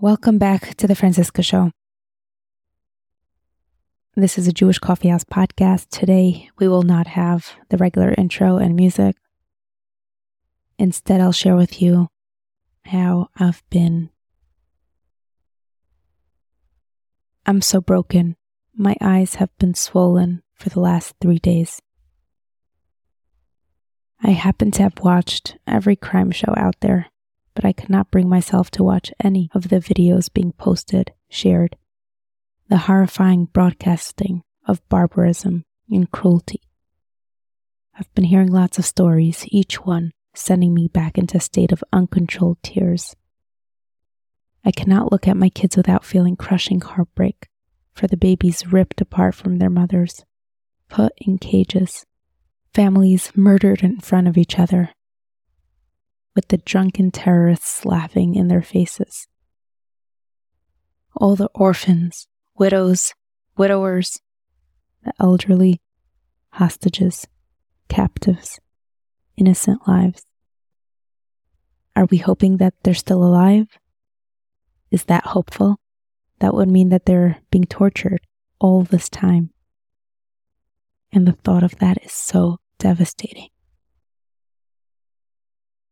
Welcome back to the Franciska Show. This is a Jewish Coffee House podcast. Today, we will not have the regular intro and music. Instead, I'll share with you how I've been. I'm so broken. My eyes have been swollen for the last three days. I happen to have watched every crime show out there, but I could not bring myself to watch any of the videos being posted, shared. The horrifying broadcasting of barbarism and cruelty. I've been hearing lots of stories, each one sending me back into a state of uncontrolled tears. I cannot look at my kids without feeling crushing heartbreak for the babies ripped apart from their mothers, put in cages, families murdered in front of each other, with the drunken terrorists laughing in their faces. All the orphans, widows, widowers, the elderly, hostages, captives, innocent lives. Are we hoping that they're still alive? Is that hopeful? That would mean that they're being tortured all this time. And the thought of that is so devastating.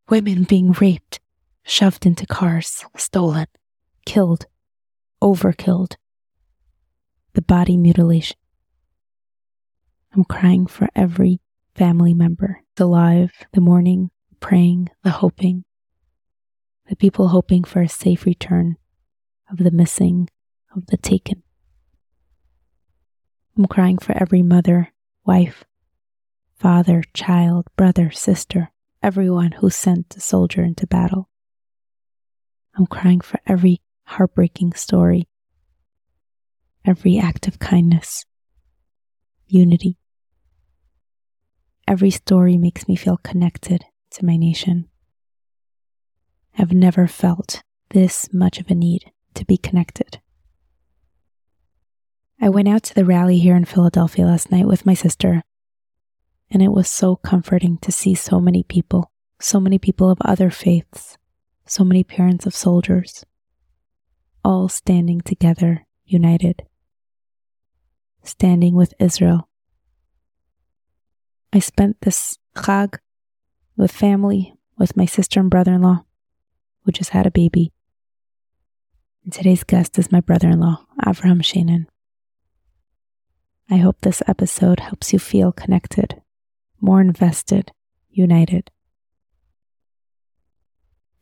Women being raped, shoved into cars, stolen, killed, overkilled. The body mutilation. I'm crying for every family member, the alive, the mourning, praying, the hoping, the people hoping for a safe return of the missing, of the taken. I'm crying for every mother, wife, father, child, brother, sister, everyone who sent a soldier into battle. I'm crying for every heartbreaking story, every act of kindness, unity. Every story makes me feel connected to my nation. I've never felt this much of a need to be connected. I went out to the rally here in Philadelphia last night with my sister and it was so comforting to see so many people, so many people of other faiths, so many parents of soldiers, all standing together, united, standing with Israel. I spent this Chag with family, with my sister and brother in law, who just had a baby. And today's guest is my brother in law, Avraham Sheinin. I hope this episode helps you feel connected more invested, united.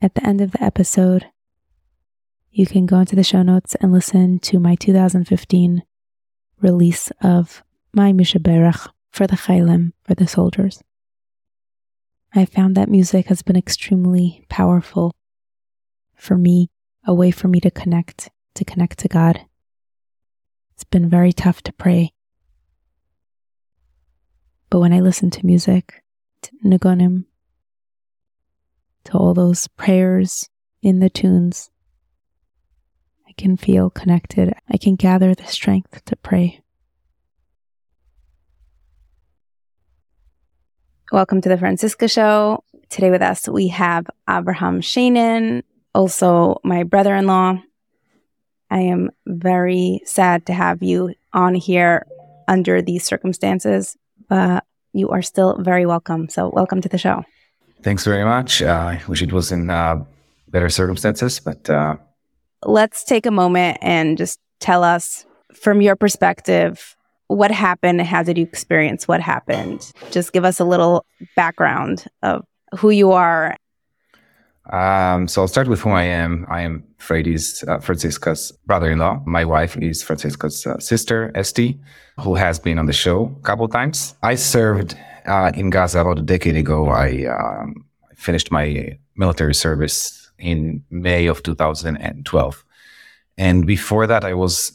At the end of the episode, you can go into the show notes and listen to my 2015 release of my Mi Shebeirach for the Chaylim, for the soldiers. I found that music has been extremely powerful for me, a way for me to connect, to connect to God. It's been very tough to pray but when I listen to music, to Nagonim, to all those prayers in the tunes, I can feel connected. I can gather the strength to pray. Welcome to the Franciska Show. Today with us, we have Avraham Sheinin, also my brother in law. I am very sad to have you on here under these circumstances but you are still very welcome. So, welcome to the show. Thanks very much. Uh, I wish it was in uh, better circumstances, but. Uh... Let's take a moment and just tell us from your perspective what happened. How did you experience what happened? Just give us a little background of who you are um, so I'll start with who I am. I am Freddy's uh, Franciska's brother-in-law. My wife is Franciska's uh, sister, Esti, who has been on the show a couple times. I served uh, in Gaza about a decade ago. I um, finished my military service in May of 2012. And before that, I was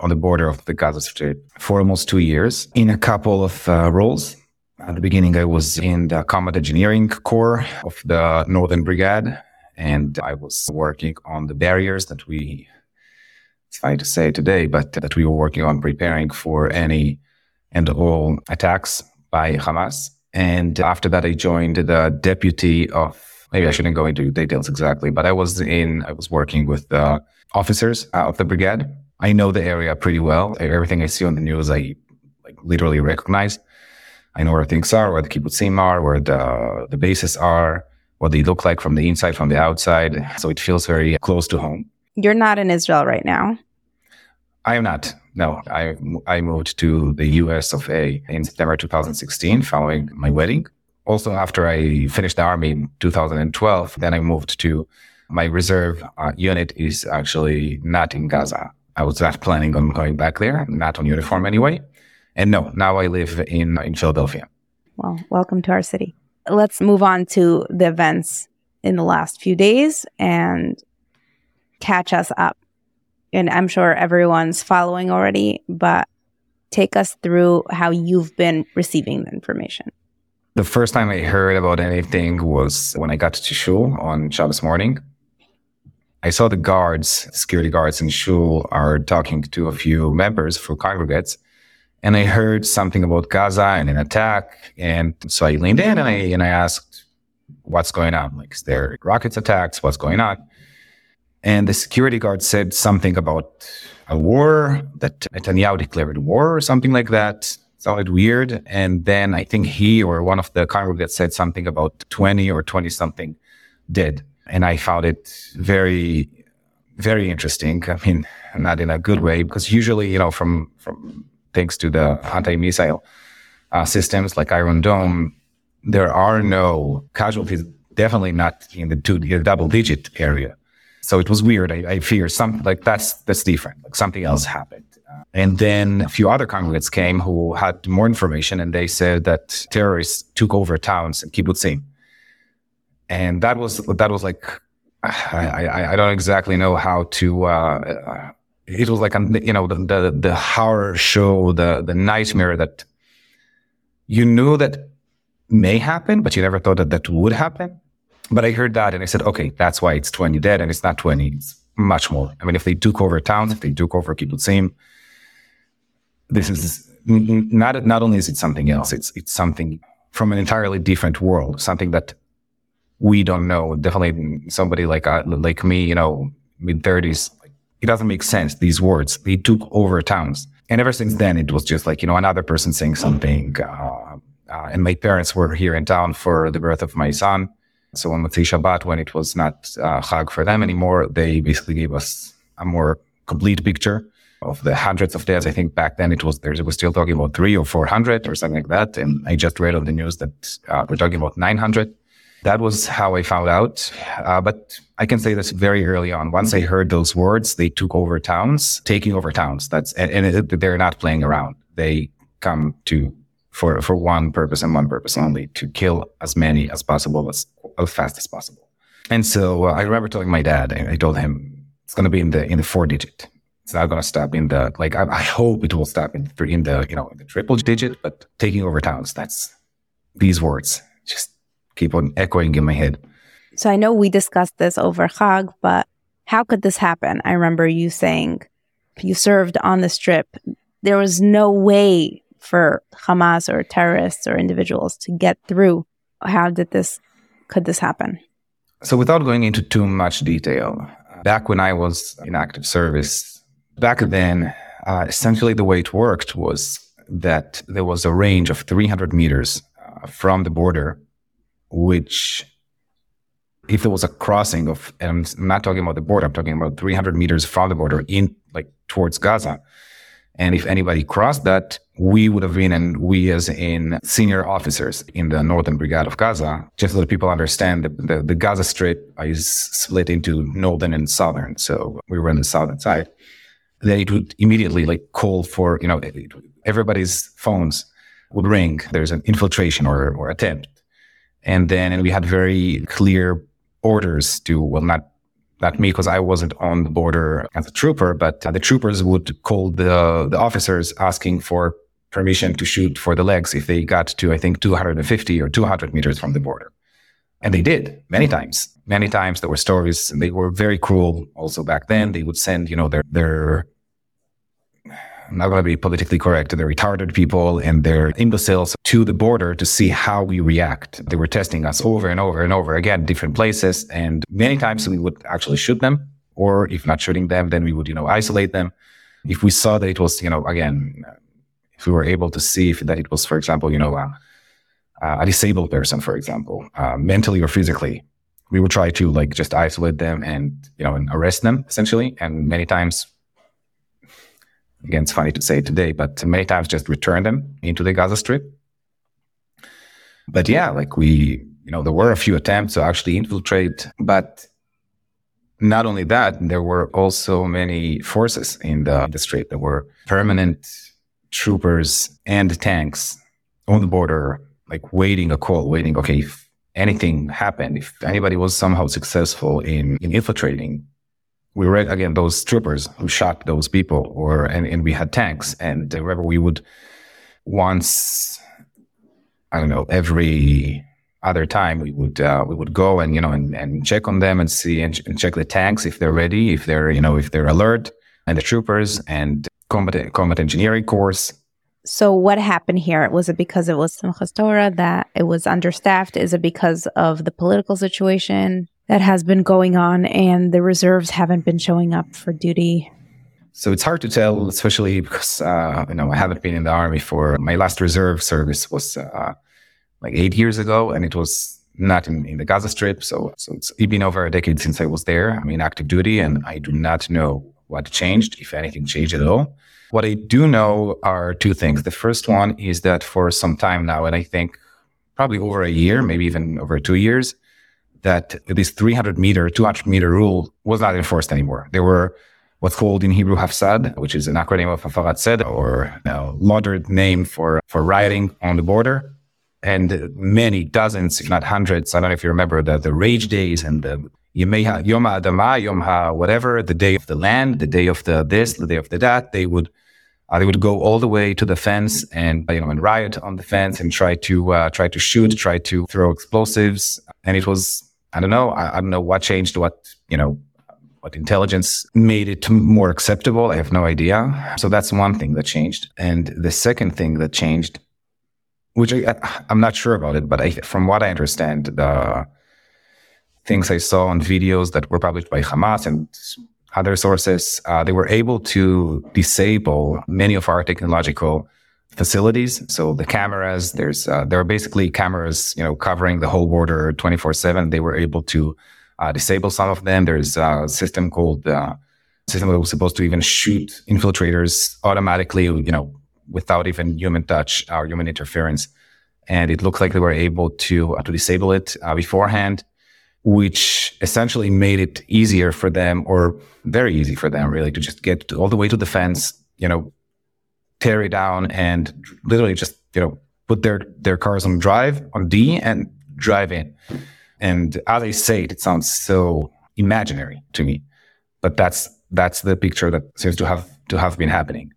on the border of the Gaza Strip for almost two years in a couple of uh, roles. At the beginning, I was in the Combat Engineering Corps of the Northern Brigade, and I was working on the barriers that we, it's fine to say today, but that we were working on preparing for any and all attacks by Hamas. And after that, I joined the deputy of maybe I shouldn't go into details exactly, but I was in, I was working with the officers of the brigade. I know the area pretty well. Everything I see on the news, I like literally recognize. I know where things are, where the kibbutzim are, where the, the bases are, what they look like from the inside, from the outside. So it feels very close to home. You're not in Israel right now. I am not. No, I I moved to the U.S. of A. in September 2016, following my wedding. Also, after I finished the army in 2012, then I moved to my reserve uh, unit is actually not in Gaza. I was not planning on going back there, not on uniform anyway. And no, now I live in in Philadelphia. Well, welcome to our city. Let's move on to the events in the last few days and catch us up and I'm sure everyone's following already, but take us through how you've been receiving the information. The first time I heard about anything was when I got to Shul on Shabbos morning. I saw the guards, security guards in Shul are talking to a few members for congregates. And I heard something about Gaza and an attack. And so I leaned in and I, and I asked, what's going on? Like, is there rockets attacks? What's going on? And the security guard said something about a war, that Netanyahu declared war or something like that. Sounded weird. And then I think he or one of the congregates said something about 20 or 20 something dead. And I found it very, very interesting. I mean, not in a good way, because usually, you know, from, from thanks to the anti-missile uh, systems like Iron Dome, there are no casualties, definitely not in the two, the double digit area. So it was weird. I, I fear something like that's that's different. Like something else happened. Uh, and then a few other congregates came who had more information, and they said that terrorists took over towns in kibbutzim. And that was that was like I, I, I don't exactly know how to. Uh, uh, it was like you know the, the the horror show, the the nightmare that you knew that may happen, but you never thought that that would happen. But I heard that and I said, okay, that's why it's 20 dead and it's not 20. It's much more. I mean, if they took over towns, if they took over kibbutzim, this is not, not only is it something else, it's, it's something from an entirely different world, something that we don't know. Definitely somebody like, uh, like me, you know, mid thirties, it doesn't make sense. These words, they took over towns. And ever since then, it was just like, you know, another person saying something. Uh, uh, and my parents were here in town for the birth of my son. So on Motzei Shabbat, when it was not uh, Chag for them anymore, they basically gave us a more complete picture of the hundreds of deaths. I think back then it was there was still talking about three or four hundred or something like that. And I just read on the news that uh, we're talking about nine hundred. That was how I found out. Uh, but I can say this very early on. Once I heard those words, they took over towns, taking over towns. That's and, and it, they're not playing around. They come to for for one purpose and one purpose only to kill as many as possible as as fast as possible. And so uh, I remember telling my dad, I told him it's going to be in the in the four digit. It's not going to stop in the like. I, I, hope it will stop in the three in the you know in the triple digit. But taking over towns, that's these words just keep on echoing in my head. So I know we discussed this over Chag, but how could this happen? I remember you saying you served on the strip. There was no way for Hamas or terrorists or individuals to get through. How did this could this happen? So, without going into too much detail, back when I was in active service, back then, uh, essentially the way it worked was that there was a range of 300 meters uh, from the border, which, if there was a crossing of, and I'm not talking about the border, I'm talking about 300 meters from the border in like towards Gaza. And if anybody crossed that, we would have been, and we as in senior officers in the Northern Brigade of Gaza, just so that people understand, the, the, Gaza Strip is split into Northern and Southern. So we were on the Southern side. Then it would immediately like call for, you know, everybody's phones would ring. There's an infiltration or, or attempt. And then we had very clear orders to, well, not not me because I wasn't on the border as a trooper, but uh, the troopers would call the, the officers asking for permission to shoot for the legs if they got to, I think, 250 or 200 meters from the border. And they did many times. Many times there were stories and they were very cruel also back then. They would send, you know, their, their, I'm not going to be politically correct, their retarded people and their imbeciles to the border to see how we react. They were testing us over and over and over again, different places. And many times we would actually shoot them, or if not shooting them, then we would, you know, isolate them. If we saw that it was, you know, again, if we were able to see if that it was, for example, you know, a disabled person, for example, uh, mentally or physically, we would try to like just isolate them and, you know, and arrest them essentially. And many times again, it's funny to say today, but many times just return them into the Gaza Strip. But yeah, like we, you know, there were a few attempts to actually infiltrate, but not only that, there were also many forces in the, in the Strip. There were permanent troopers and tanks on the border, like waiting a call, waiting, okay, if anything happened, if anybody was somehow successful in, in infiltrating we read again those troopers who shot those people or and, and we had tanks. And wherever we would once i don't know every other time we would uh, we would go and you know and, and check on them and see and, and, check the tanks if they're ready if they're you know if they're alert and the troopers and combat combat engineering course so what happened here? Was it because it was Simchas Torah that it was understaffed? Is it because of the political situation that has been going on and the reserves haven't been showing up for duty? So it's hard to tell, especially because uh, you know I haven't been in the army for my last reserve service was uh, like eight years ago, and it was not in, in the Gaza Strip. So so it's been over a decade since I was there. I'm in active duty, and I do not know what changed, if anything changed at all. What I do know are two things. The first one is that for some time now, and I think probably over a year, maybe even over two years, that this 300 meter, 200 meter rule was not enforced anymore. There were what's called in Hebrew Hafsad, which is an acronym of Hafarat Seder, or know, modern name for, for rioting on the border. And many dozens, if not hundreds, I don't know if you remember the, the rage days and the Yom HaAdama, Yom Ha, whatever, the day of the land, the day of the this, the day of the that, they would uh, they would go all the way to the fence and you know and riot on the fence and try to uh, try to shoot, try to throw explosives, and it was I don't know. I, I don't know what changed, what, you know, what intelligence made it more acceptable. I have no idea. So that's one thing that changed. And the second thing that changed, which I, am not sure about it, but I, from what I understand, the things I saw on videos that were published by Hamas and other sources, uh, they were able to disable many of our technological facilities. So the cameras, there's uh, there are basically cameras, you know, covering the whole border 24 seven. They were able to uh, disable some of them. There's a system called uh, system that was supposed to even shoot infiltrators automatically, you know, without even human touch or human interference. And it looked like they were able to uh, to disable it uh, beforehand, which essentially made it easier for them, or very easy for them, really, to just get all the way to the fence, you know, tear it down and literally just you know put their their cars on drive on D and drive in. And as I say it, it sounds so imaginary to me, but that's that's the picture that seems to have to have been happening.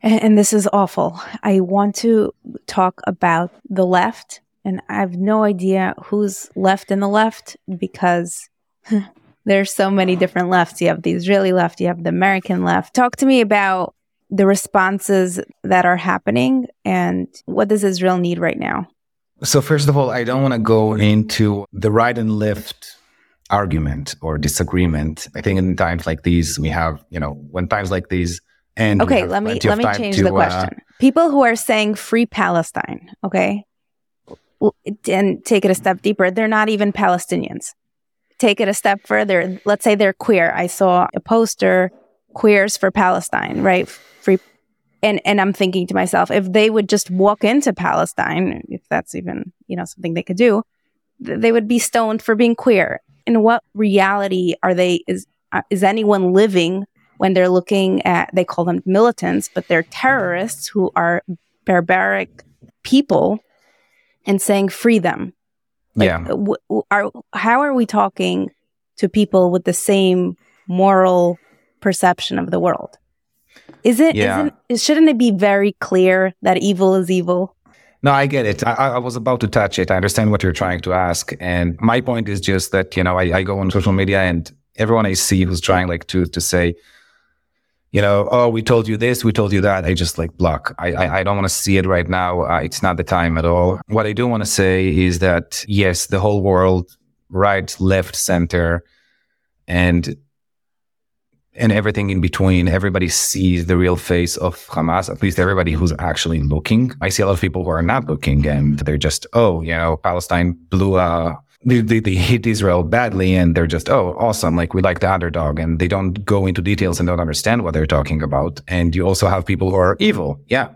And this is awful. I want to talk about the left, and I have no idea who's left in the left because there's so many different lefts. You have the Israeli left, you have the American left. Talk to me about the responses that are happening and what does Israel need right now? So, first of all, I don't want to go into the right and left argument or disagreement. I think in times like these, we have, you know, when times like these and okay, let me let me change to, the uh, question. Uh, People who are saying free Palestine, okay, and take it a step deeper, they're not even Palestinians. Take it a step further. Let's say they're queer. I saw a poster, queers for Palestine, right? And and I'm thinking to myself, if they would just walk into Palestine, if that's even you know something they could do, th- they would be stoned for being queer. In what reality are they? Is uh, is anyone living when they're looking at? They call them militants, but they're terrorists who are barbaric people, and saying free them. Like, yeah. W- are how are we talking to people with the same moral perception of the world? Is it? Yeah. Isn't, shouldn't it be very clear that evil is evil? No, I get it. I, I, was about to touch it. I understand what you're trying to ask. And my point is just that, you know, I, I go on social media and everyone I see who's trying like to, to say, you know, oh, we told you this, we told you that. I just like block. I, I, I don't want to see it right now. Uh, it's not the time at all. What I do want to say is that yes, the whole world, right, left, center, and and everything in between, everybody sees the real face of Hamas, at least everybody who's actually looking. I see a lot of people who are not looking and they're just, oh, you know, Palestine blew a they, they, they, hit Israel badly and they're just, oh, awesome. Like we like the underdog and they don't go into details and don't understand what they're talking about. And you also have people who are evil. Yeah.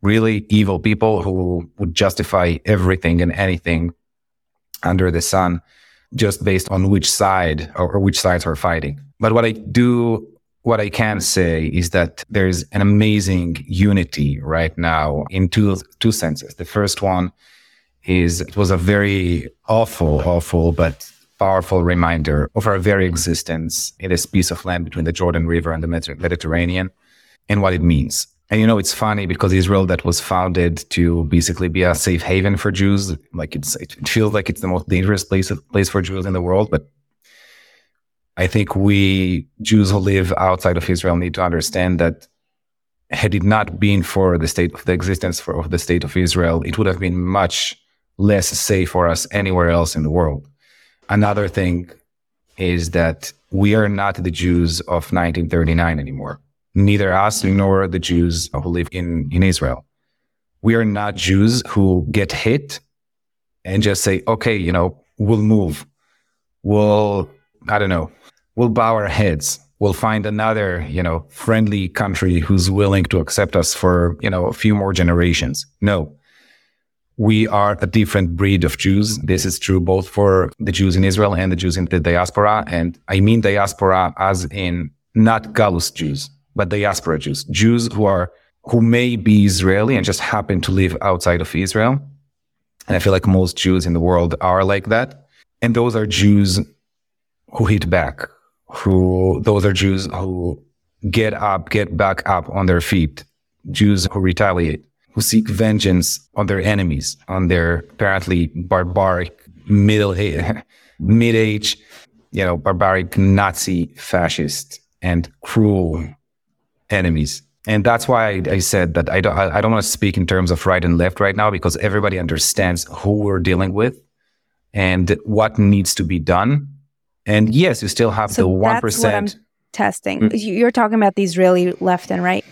Really evil people who would justify everything and anything under the sun just based on which side or, or which sides are fighting. But what I do what I can say is that there's an amazing unity right now in two two senses. The first one is it was a very awful, awful, but powerful reminder of our very existence in this piece of land between the Jordan River and the Mediterranean and what it means. And you know, it's funny because Israel that was founded to basically be a safe haven for Jews, like it's, it feels like it's the most dangerous place, place for Jews in the world. But I think we Jews who live outside of Israel need to understand that had it not been for the state of the existence for, of the state of Israel, it would have been much less safe for us anywhere else in the world. Another thing is that we are not the Jews of 1939 anymore. Neither us nor the Jews who live in, in Israel. We are not Jews who get hit and just say, okay, you know, we'll move. We'll, I don't know, we'll bow our heads. We'll find another, you know, friendly country who's willing to accept us for, you know, a few more generations. No, we are a different breed of Jews. This is true both for the Jews in Israel and the Jews in the diaspora. And I mean diaspora as in not Galus Jews, but diaspora Jews, Jews who are, who may be Israeli and just happen to live outside of Israel. And I feel like most Jews in the world are like that. And those are Jews who hit back, who, those are Jews who get up, get back up on their feet, Jews who retaliate who seek vengeance on their enemies, on their apparently barbaric middle mid age, you know, barbaric Nazi, fascist, and cruel enemies. And that's why I, I said that I don't, I don't want to speak in terms of right and left right now because everybody understands who we're dealing with and what needs to be done. And yes, you still have so the one percent testing. Mm-hmm. You're talking about the Israeli left and right.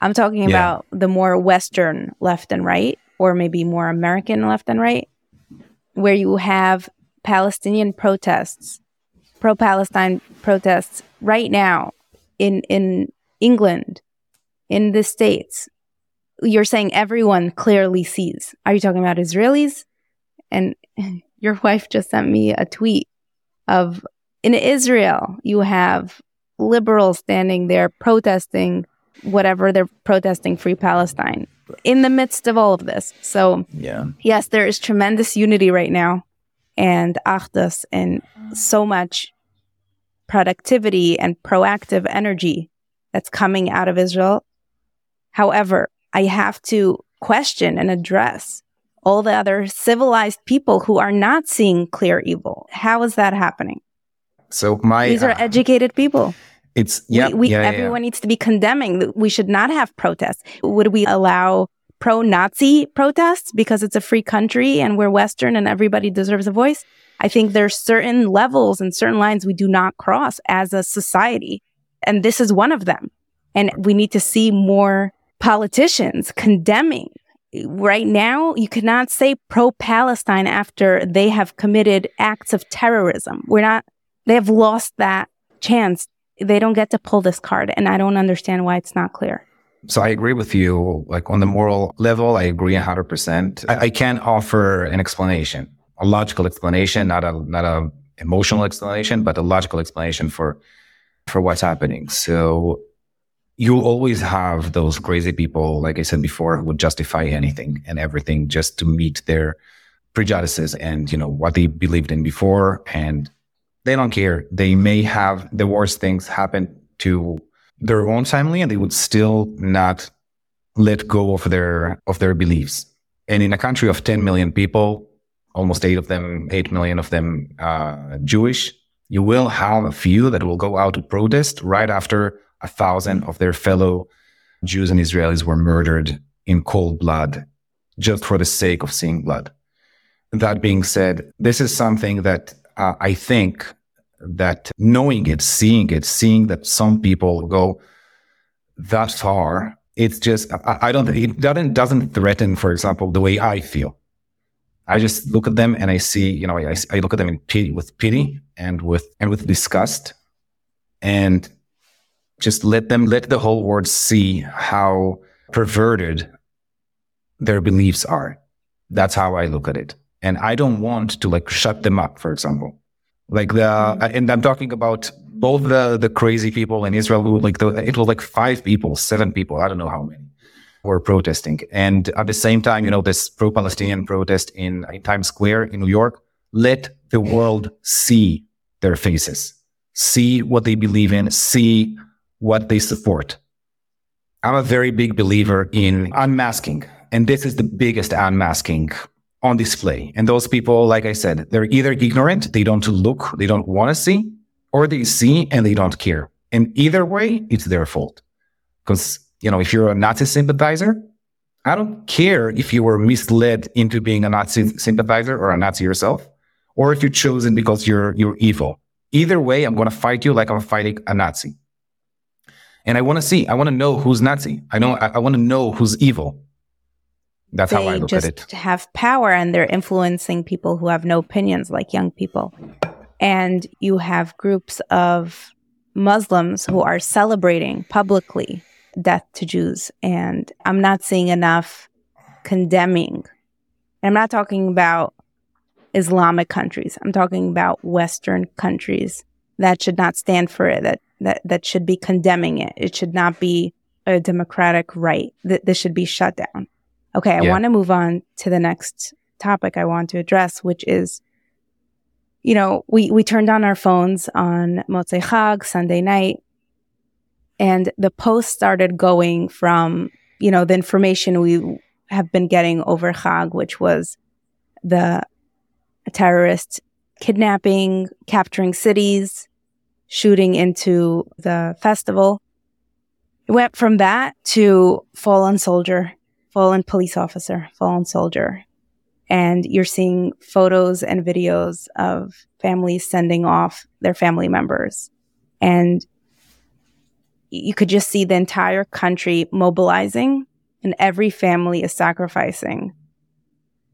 I'm talking yeah. about the more Western left and right, or maybe more American left and right, where you have Palestinian protests, pro Palestine protests right now in, in England, in the States. You're saying everyone clearly sees. Are you talking about Israelis? And your wife just sent me a tweet of in Israel, you have liberals standing there protesting whatever they're protesting free Palestine in the midst of all of this. So, yeah. yes, there is tremendous unity right now and achdus and so much productivity and proactive energy that's coming out of Israel. However, I have to question and address all the other civilized people who are not seeing clear evil. How is that happening? So my these are uh, educated people. It's yeah, we, we yeah, everyone yeah. needs to be condemning. We should not have protests. Would we allow pro-Nazi protests because it's a free country and we're Western and everybody deserves a voice? I think there's certain levels and certain lines we do not cross as a society. And this is one of them. And we need to see more politicians condemning. Right now, you cannot say pro Palestine after they have committed acts of terrorism. We're not, they have lost that chance they don't get to pull this card. And I don't understand why it's not clear. So I agree with you. Like on the moral level, I agree 100%. I, I can't offer an explanation, a logical explanation, not a, not a emotional explanation, but a logical explanation for, for what's happening. So you'll always have those crazy people, like I said before, who would justify anything and everything just to meet their prejudices and, you know, what they believed in before and they don't care. They may have the worst things happen to their own family and they would still not let go of their of their beliefs. And in a country of 10 million people, almost eight of them, eight million of them uh, Jewish, You will have a few that will go out to protest right after a thousand of their fellow Jews and Israelis were murdered in cold blood just for the sake of seeing blood. That being said, this is something that uh, I think that knowing it, seeing it, seeing that some people go that far, it's just, I, I don't, it doesn't, doesn't threaten, for example, the way I feel. I just look at them and I see, you know, I, I look at them in pity, with pity and with, and with disgust and just let them, let the whole world see how perverted their beliefs are. That's how I look at it. And I don't want to like shut them up, for example. Like the, mm-hmm. and I'm talking about both the, the crazy people in Israel who like the, it was like five people, seven people, I don't know how many were protesting. And at the same time, you know, this pro-Palestinian protest in, in Times Square in New York, let the world see their faces, see what they believe in, see what they support. I'm a very big believer in unmasking. And this is the biggest unmasking on display. And those people, like I said, they're either ignorant, they don't look, they don't want to see, or they see and they don't care. And either way, it's their fault. Because you know, if you're a Nazi sympathizer, I don't care if you were misled into being a Nazi sympathizer or a Nazi yourself, or if you're chosen because you're you're evil. Either way, I'm going to fight you like I'm fighting a Nazi. And I want to see, I want to know who's Nazi. I know, I, I want to know who's evil. That's they how I look at it. have power and they're influencing people who have no opinions, like young people. And you have groups of Muslims who are celebrating publicly death to Jews. And I'm not seeing enough condemning. I'm not talking about Islamic countries. I'm talking about Western countries that should not stand for it, that, that, that should be condemning it. It should not be a democratic right. That this should be shut down. Okay, I yeah. want to move on to the next topic I want to address, which is, you know, we, we turned on our phones on Motzei Chag, Sunday night, and the post started going from, you know, the information we have been getting over Chag, which was the terrorists kidnapping, capturing cities, shooting into the festival. It went from that to fallen soldier, fallen police officer, fallen soldier. And you're seeing photos and videos of families sending off their family members. And you could just see the entire country mobilizing and every family is sacrificing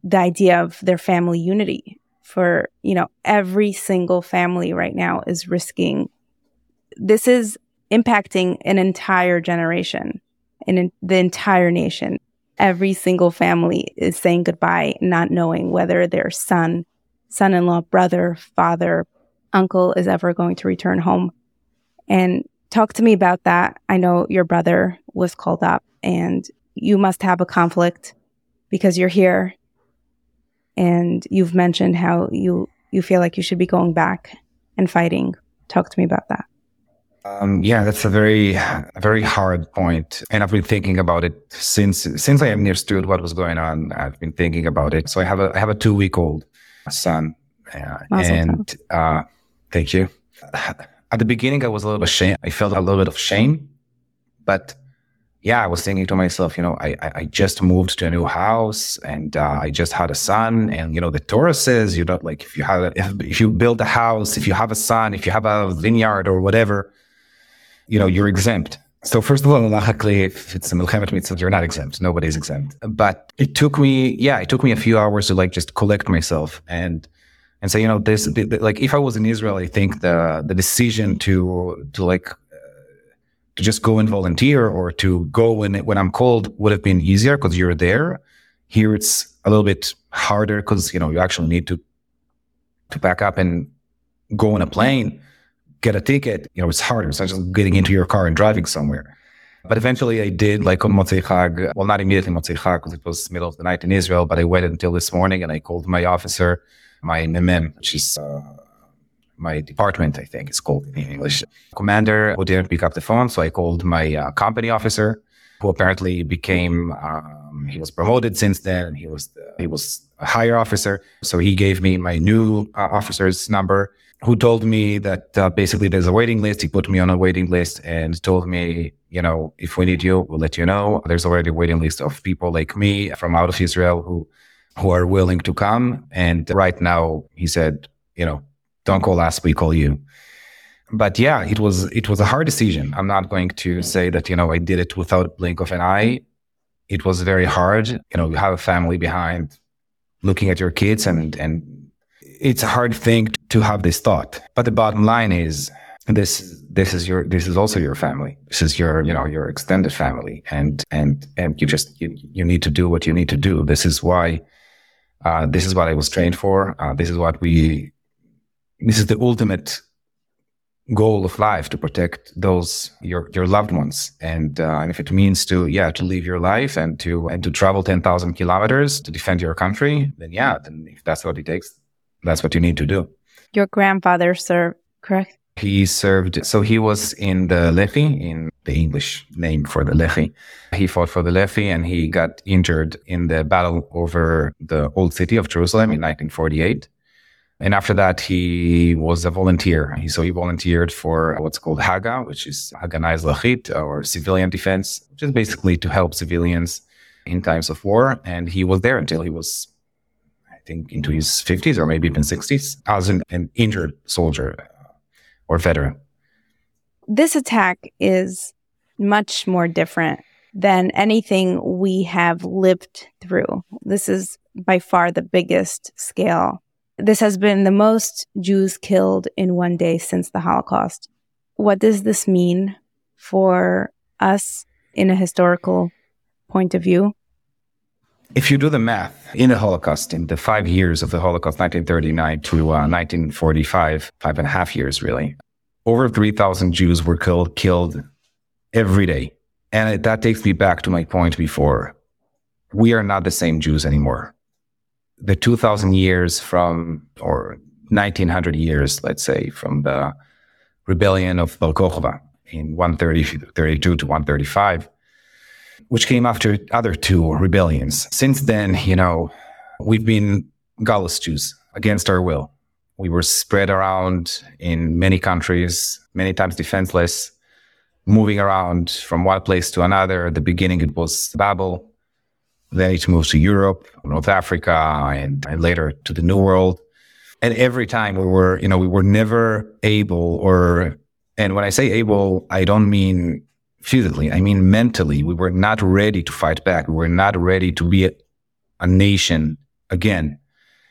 the idea of their family unity for, you know, every single family right now is risking. This is impacting an entire generation and the entire nation. Every single family is saying goodbye, not knowing whether their son, son-in-law, brother, father, uncle is ever going to return home. And Talk to me about that. I know your brother was called up and you must have a conflict because you're here and you've mentioned how you you feel like you should be going back and fighting. Talk to me about that. Um, yeah, that's a very, a very hard point, and I've been thinking about it since since I understood what was going on. I've been thinking about it. So I have a I have a two week old son, uh, and uh, thank you at the beginning, I was a little ashamed. I felt a little bit of shame, but yeah, I was thinking to myself, you know, I, I just moved to a new house and uh, I just had a son. And, you know, the Torah says, you know, like if you have, a, if, if you build a house, if you have a son, if you have a vineyard or whatever, you know, you're exempt. So first of all, luckily, if it's a milchemet mitzvah, you're not exempt. Nobody's exempt. But it took me, yeah, it took me a few hours to like just collect myself and and say, you know, this, the, the, like, if I was in Israel, I think the the decision to to like uh, to just go and volunteer or to go when when I'm called would have been easier because you're there. Here, it's a little bit harder because you know you actually need to to pack up and go on a plane, get a ticket. You know, it's harder. It's not just getting into your car and driving somewhere. But eventually I did like on Motzei Chag. Well, not immediately Motzei Chag because it was middle of the night in Israel, but I waited until this morning and I called my officer my MM, which is uh, my department, I think it's called in English. Commander who didn't pick up the phone, so I called my uh, company officer, who apparently became um, he was promoted since then. He was the, he was a higher officer, so he gave me my new uh, officer's number. who told me that uh, basically there's a waiting list. He put me on a waiting list and told me, you know, if we need you, we'll let you know. There's already a waiting list of people like me from out of Israel who who are willing to come. And right now, he said, you know, don't call us, we call you. But yeah, it was it was a hard decision. I'm not going to say that you know I did it without a blink of an eye. It was very hard. You know, you have a family behind, looking at your kids, and and it's a hard thing to have this thought. But the bottom line is this this is your this is also your family. This is your you know your extended family, and and and you just you, you need to do what you need to do. This is why. Uh, this is what I was trained for. Uh, this is what we. This is the ultimate goal of life to protect those your your loved ones and uh, and if it means to yeah to live your life and to and to travel 10,000 kilometers to defend your country then yeah then if that's what it takes that's what you need to do your grandfather served correct he served so he was in the Lehi in the English name for the Lehi he fought for the Lehi and he got injured in the battle over the old city of Jerusalem in 1948 and after that, he was a volunteer. So he volunteered for what's called Haga, which is Hagana Ezrachit, or civilian defense, which is basically to help civilians in times of war. And he was there until he was, I think, into his 50s or maybe even 60s as an, an injured soldier or veteran. This attack is much more different than anything we have lived through. This is by far the biggest scale this has been the most Jews killed in one day since the Holocaust. What does this mean for us in a historical point of view? If you do the math in the Holocaust, in the five years of the Holocaust, 1939 to uh, 1945, five and a half years really, over 3,000 Jews were killed, killed every day. And that takes me back to my point before. We are not the same Jews anymore the 2000 years from, or 1900 years, let's say, from the rebellion of Bar in 132 to 135, which came after other two rebellions. Since then, you know, we've been Galus Jews against our will. We were spread around in many countries, many times defenseless, moving around from one place to another. At the beginning, it was Babel. Then it moved to Europe, North Africa, and, and later to the New World. And every time we were, you know, we were never able or, and when I say able, I don't mean physically, I mean mentally. We were not ready to fight back. We were not ready to be a, a nation again.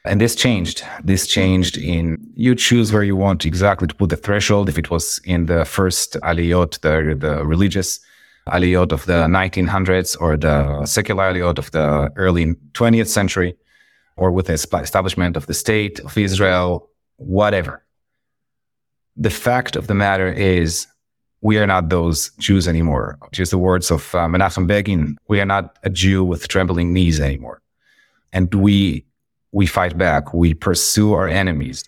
And this changed. This changed in you choose where you want exactly to put the threshold. If it was in the first aliyot, the, the religious aliyot of the 1900s or the secular aliyot of the early 20th century or with the establishment of the state of Israel, whatever. The fact of the matter is we are not those Jews anymore. Just the words of uh, Menachem Begin, we are not a Jew with trembling knees anymore. And we, we fight back. We pursue our enemies.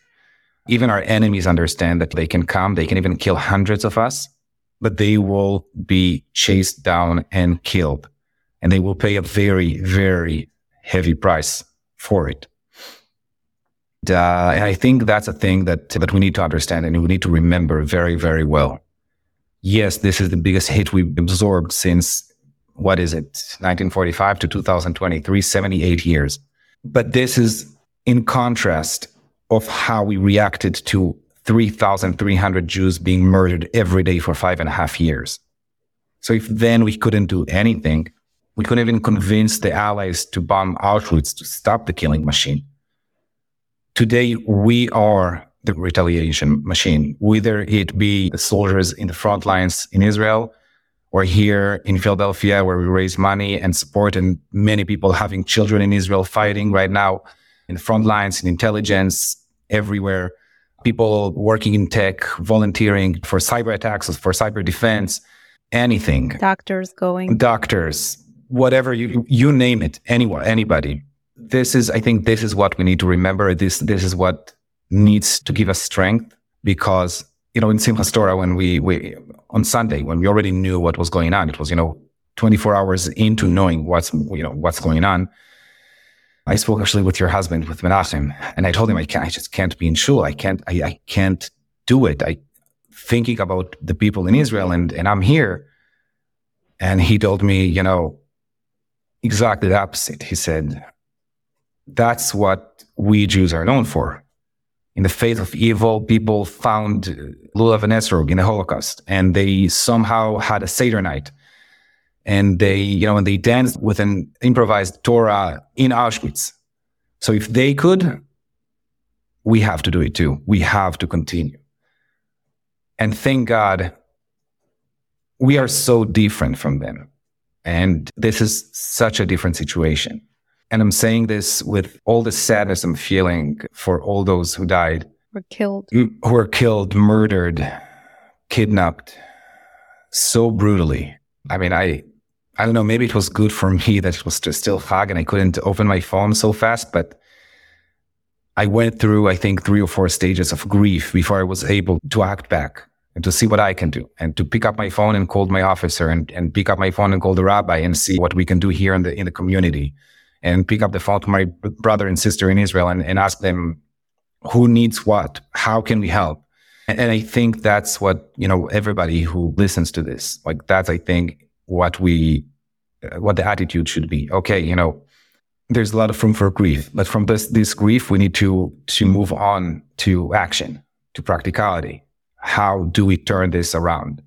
Even our enemies understand that they can come. They can even kill hundreds of us but they will be chased down and killed. And they will pay a very, very heavy price for it. Uh, and I think that's a thing that, that we need to understand and we need to remember very, very well. Yes, this is the biggest hit we've absorbed since, what is it, 1945 to 2023, 78 years. But this is in contrast of how we reacted to 3,300 Jews being murdered every day for five and a half years. So if then we couldn't do anything, we couldn't even convince the Allies to bomb Auschwitz to stop the killing machine. Today, we are the retaliation machine, whether it be the soldiers in the front lines in Israel or here in Philadelphia, where we raise money and support, and many people having children in Israel fighting right now in the front lines, in intelligence, everywhere people working in tech, volunteering for cyber attacks, for cyber defense, anything. Doctors going. Doctors, whatever you you name it, anyone, anybody. This is, I think, this is what we need to remember. This this is what needs to give us strength because you know in Simchas Torah when we we on Sunday when we already knew what was going on, it was you know 24 hours into knowing what's you know what's going on. I spoke actually with your husband, with Menachem, and I told him I can't, I just can't be in shul. I can't, I, I can't do it. I thinking about the people in Israel and, and I'm here. And he told me, you know, exactly the opposite. He said, that's what we Jews are known for. In the face of evil, people found Lulav and Esrog in the Holocaust, and they somehow had a Seder night. And they, you know, and they danced with an improvised Torah in Auschwitz. So if they could, we have to do it too. We have to continue. And thank God, we are so different from them. And this is such a different situation. And I'm saying this with all the sadness I'm feeling for all those who died, were killed, who were killed, murdered, kidnapped so brutally. I mean, I, I don't know, maybe it was good for me that it was still fog and I couldn't open my phone so fast, but I went through, I think, three or four stages of grief before I was able to act back and to see what I can do and to pick up my phone and call my officer and, and pick up my phone and call the rabbi and see what we can do here in the, in the community and pick up the phone to my brother and sister in Israel and, and ask them who needs what? How can we help? And, and I think that's what, you know, everybody who listens to this, like that's, I think, what we, uh, what the attitude should be. Okay, you know, there's a lot of room for grief, but from this, this grief, we need to, to move on to action, to practicality. How do we turn this around?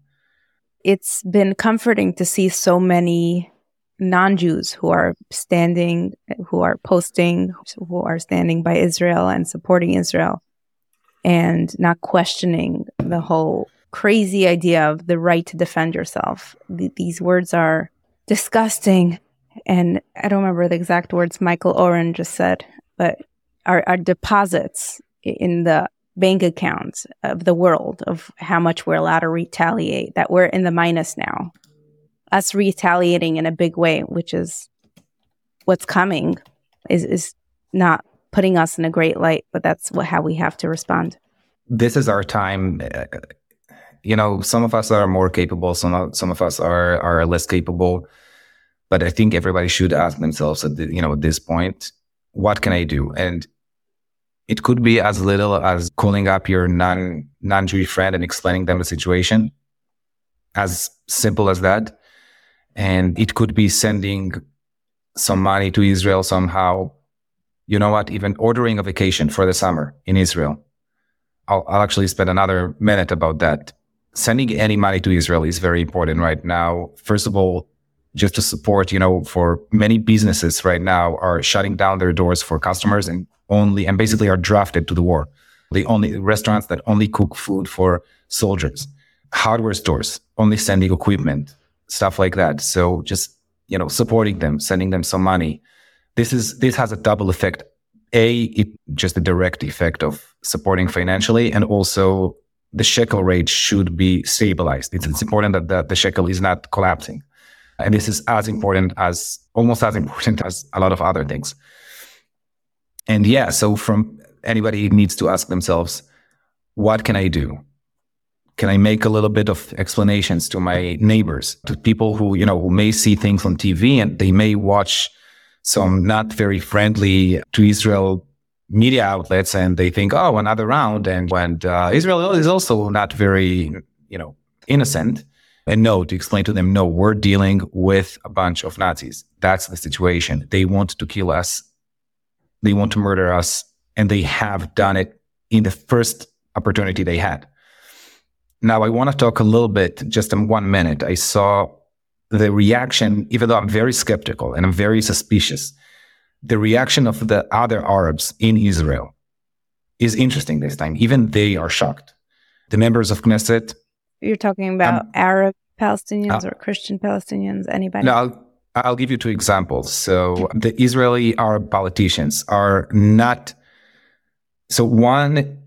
It's been comforting to see so many non-Jews who are standing, who are posting, who are standing by Israel and supporting Israel and not questioning the whole crazy idea of the right to defend yourself. Th- these words are disgusting and I don't remember the exact words Michael Oren just said, but our, our deposits in the bank accounts of the world of how much we're allowed to retaliate, that we're in the minus now. Us retaliating in a big way, which is what's coming, is, is not putting us in a great light, but that's what, how we have to respond. This is our time. You know, some of us are more capable, some, some of us are, are less capable but I think everybody should ask themselves at the, you know at this point, what can I do? And it could be as little as calling up your non non Jewish friend and explaining them the situation, as simple as that. And it could be sending some money to Israel somehow. You know what? Even ordering a vacation for the summer in Israel. I'll, I'll actually spend another minute about that. Sending any money to Israel is very important right now. First of all, just to support, you know, for many businesses right now are shutting down their doors for customers and only, and basically are drafted to the war. The only restaurants that only cook food for soldiers, hardware stores, only sending equipment, stuff like that. So just, you know, supporting them, sending them some money. This is, this has a double effect. A, it just the direct effect of supporting financially and also the shekel rate should be stabilized. It's, it's important that the, the shekel is not collapsing. And this is as important as almost as important as a lot of other things. And yeah, so from anybody needs to ask themselves, what can I do? Can I make a little bit of explanations to my neighbors, to people who, you know, who may see things on TV and they may watch some not very friendly to Israel media outlets and they think, oh, another round. And when uh, Israel is also not very, you know, innocent. And no, to explain to them, no, we're dealing with a bunch of Nazis. That's the situation. They want to kill us. They want to murder us. And they have done it in the first opportunity they had. Now, I want to talk a little bit, just in one minute. I saw the reaction, even though I'm very skeptical and I'm very suspicious, the reaction of the other Arabs in Israel is interesting this time. Even they are shocked. The members of Knesset you're talking about um, Arab Palestinians uh, or Christian Palestinians? Anybody? No, I'll, I'll give you two examples. So the Israeli Arab politicians are not. So one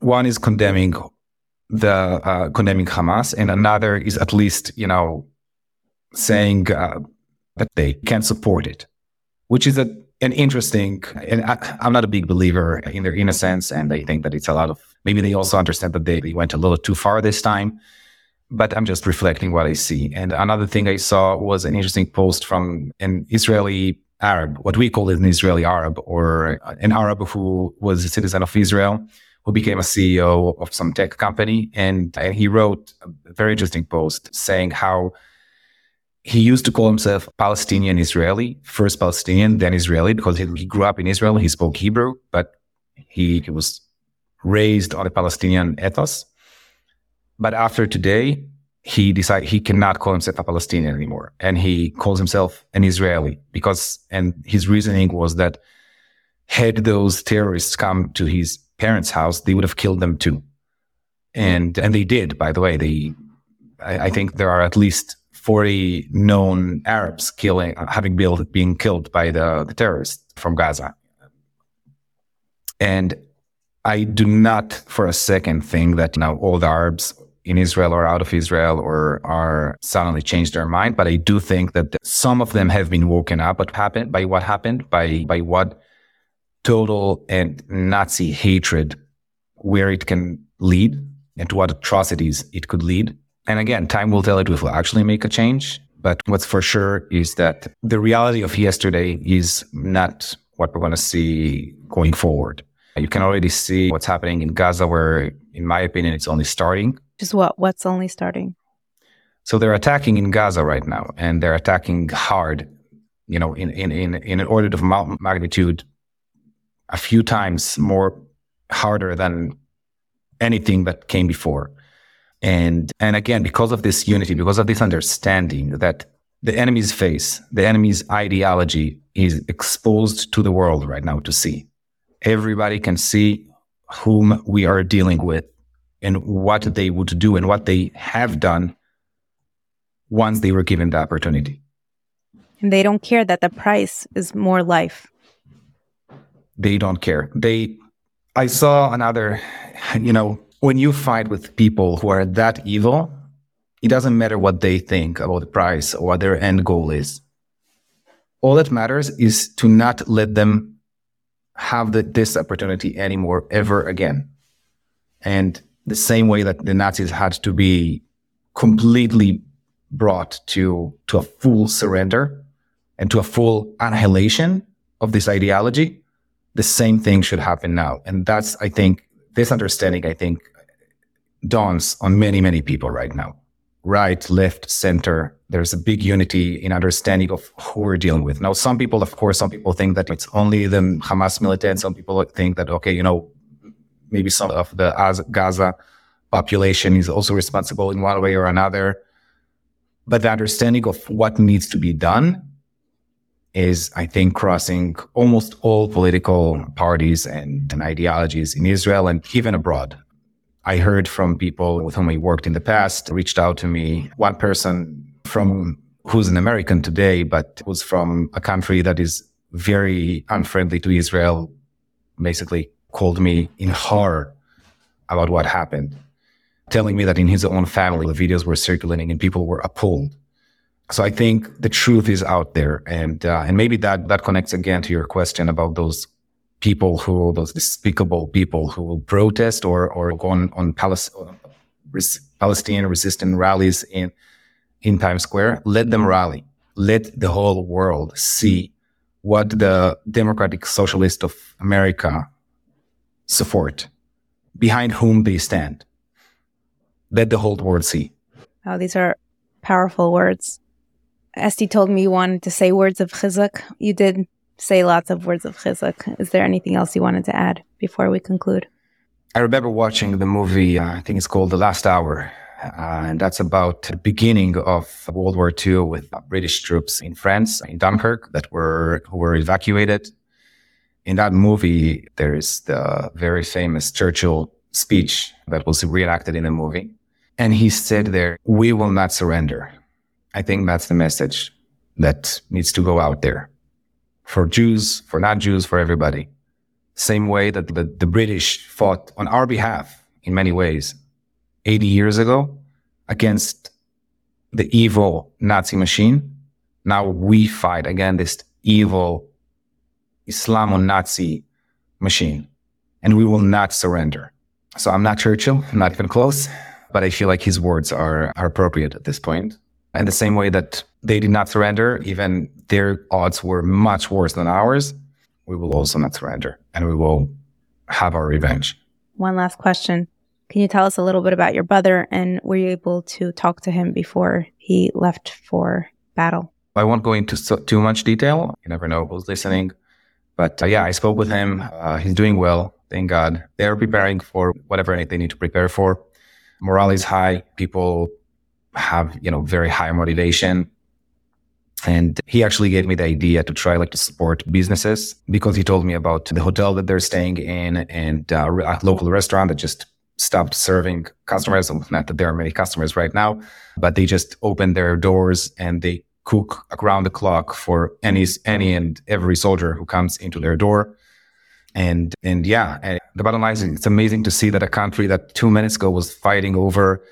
one is condemning the uh, condemning Hamas, and another is at least you know saying uh, that they can't support it, which is a an interesting. And I, I'm not a big believer in their innocence, and I think that it's a lot of maybe they also understand that they, they went a little too far this time but I'm just reflecting what I see. And another thing I saw was an interesting post from an Israeli Arab, what we call an Israeli Arab, or an Arab who was a citizen of Israel, who became a CEO of some tech company. And, and he wrote a very interesting post saying how he used to call himself Palestinian Israeli, first Palestinian, then Israeli, because he, he grew up in Israel. He spoke Hebrew, but he, he was raised on a Palestinian ethos. But after today, he decided he cannot call himself a Palestinian anymore. And he calls himself an Israeli because, and his reasoning was that had those terrorists come to his parents' house, they would have killed them too. Hmm. And, and they did, by the way, they, I, I think there are at least 40 known Arabs killing, uh, having been, being killed by the, the terrorists from Gaza. And I do not for a second think that now all the Arabs in Israel or out of Israel or are suddenly changed their mind. But I do think that some of them have been woken up what happened by what happened by by what total and Nazi hatred where it can lead and to what atrocities it could lead. And again, time will tell it will actually make a change. But what's for sure is that the reality of yesterday is not what we're going to see going forward. You can already see what's happening in Gaza, where, in my opinion, it's only starting. Just what? What's only starting? So they're attacking in Gaza right now, and they're attacking hard. You know, in in in, in an order of magnitude, a few times more harder than anything that came before. And and again, because of this unity, because of this understanding that the enemy's face, the enemy's ideology is exposed to the world right now to see everybody can see whom we are dealing with and what they would do and what they have done once they were given the opportunity. And they don't care that the price is more life. They don't care. They, I saw another, you know, when you fight with people who are that evil, it doesn't matter what they think about the price or what their end goal is. All that matters is to not let them have the, this opportunity anymore ever again. And the same way that the Nazis had to be completely brought to, to a full surrender and to a full annihilation of this ideology, the same thing should happen now. And that's, I think, this understanding, I think, dawns on many, many people right now. Right, left, center, there's a big unity in understanding of who we're dealing with. Now, some people, of course, some people think that it's only the Hamas militants. Some people think that, okay, you know, maybe some of the Gaza population is also responsible in one way or another. But the understanding of what needs to be done is, I think, crossing almost all political parties and, and ideologies in Israel and even abroad. I heard from people with whom I worked in the past, reached out to me. One person from who's an American today, but was from a country that is very unfriendly to Israel, basically called me in horror about what happened, telling me that in his own family, the videos were circulating and people were appalled. So I think the truth is out there. And, uh, and maybe that, that connects again to your question about those people who, those despicable people who will protest or, or go on, on Palestine, Palestinian resistant rallies in, in Times Square, let them rally. Let the whole world see what the Democratic Socialist of America support, behind whom they stand. Let the whole world see. Oh, these are powerful words. Esti told me you wanted to say words of chizuk. You did say lots of words of chizuk. Is there anything else you wanted to add before we conclude? I remember watching the movie, uh, I think it's called The Last Hour, uh, and that's about the beginning of World War II with British troops in France, in Dunkirk, that were who were evacuated. In that movie, there is the very famous Churchill speech that was reenacted in the movie. And he said there, we will not surrender. I think that's the message that needs to go out there for Jews, for not Jews, for everybody. Same way that the, the British fought on our behalf in many ways 80 years ago against the evil Nazi machine. Now we fight against this evil Islamo-Nazi machine and we will not surrender. So I'm not Churchill, I'm not even close, but I feel like his words are, are appropriate at this point. In the same way that they did not surrender, even their odds were much worse than ours, we will also not surrender and we will have our revenge. One last question. Can you tell us a little bit about your brother and were you able to talk to him before he left for battle? I won't go into so, too much detail. You never know who's listening. But uh, yeah, I spoke with him. Uh, he's doing well. Thank God. They're preparing for whatever they need to prepare for. Morale is high. People have, you know, very high motivation. And he actually gave me the idea to try like to support businesses because he told me about the hotel that they're staying in and uh, a local restaurant that just stopped serving customers. Not that there are many customers right now, but they just opened their doors and they cook around the clock for any any and every soldier who comes into their door. And and yeah, and the bottom line is it's amazing to see that a country that two minutes ago was fighting over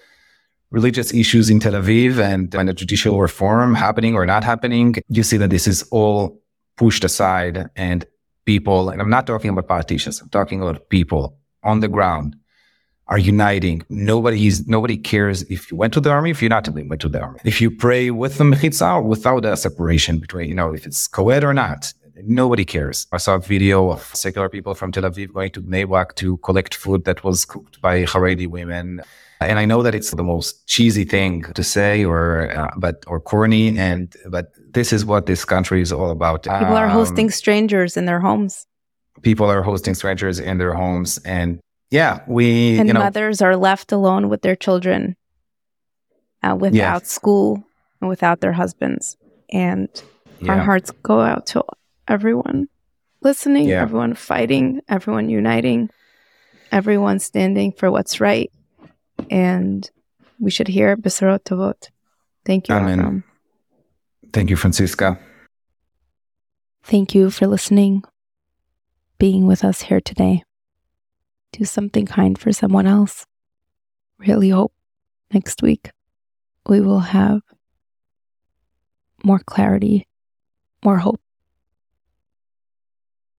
religious issues in Tel Aviv and when the judicial reform happening or not happening, you see that this is all pushed aside and people, and I'm not talking about politicians, I'm talking about people on the ground are uniting. Nobody is, nobody cares if you went to the army, if you're not went to the army. If you pray with the mechitza or without a separation between, you know, if it's co-ed or not, nobody cares. I saw a video of secular people from Tel Aviv going to Bnei to collect food that was cooked by Haredi women. And I know that it's the most cheesy thing to say or, uh, but, or corny. And, but this is what this country is all about. People um, are hosting strangers in their homes. People are hosting strangers in their homes and yeah, we and you know, mothers are left alone with their children, uh, without yeah. school and without their husbands, and yeah. our hearts go out to everyone listening, yeah. everyone fighting, everyone uniting, everyone standing for what's right, and we should hear Besorot Tovot. Thank you, Amen. Thank you, Franciska. Thank you for listening, being with us here today do something kind for someone else. Really hope next week we will have more clarity, more hope,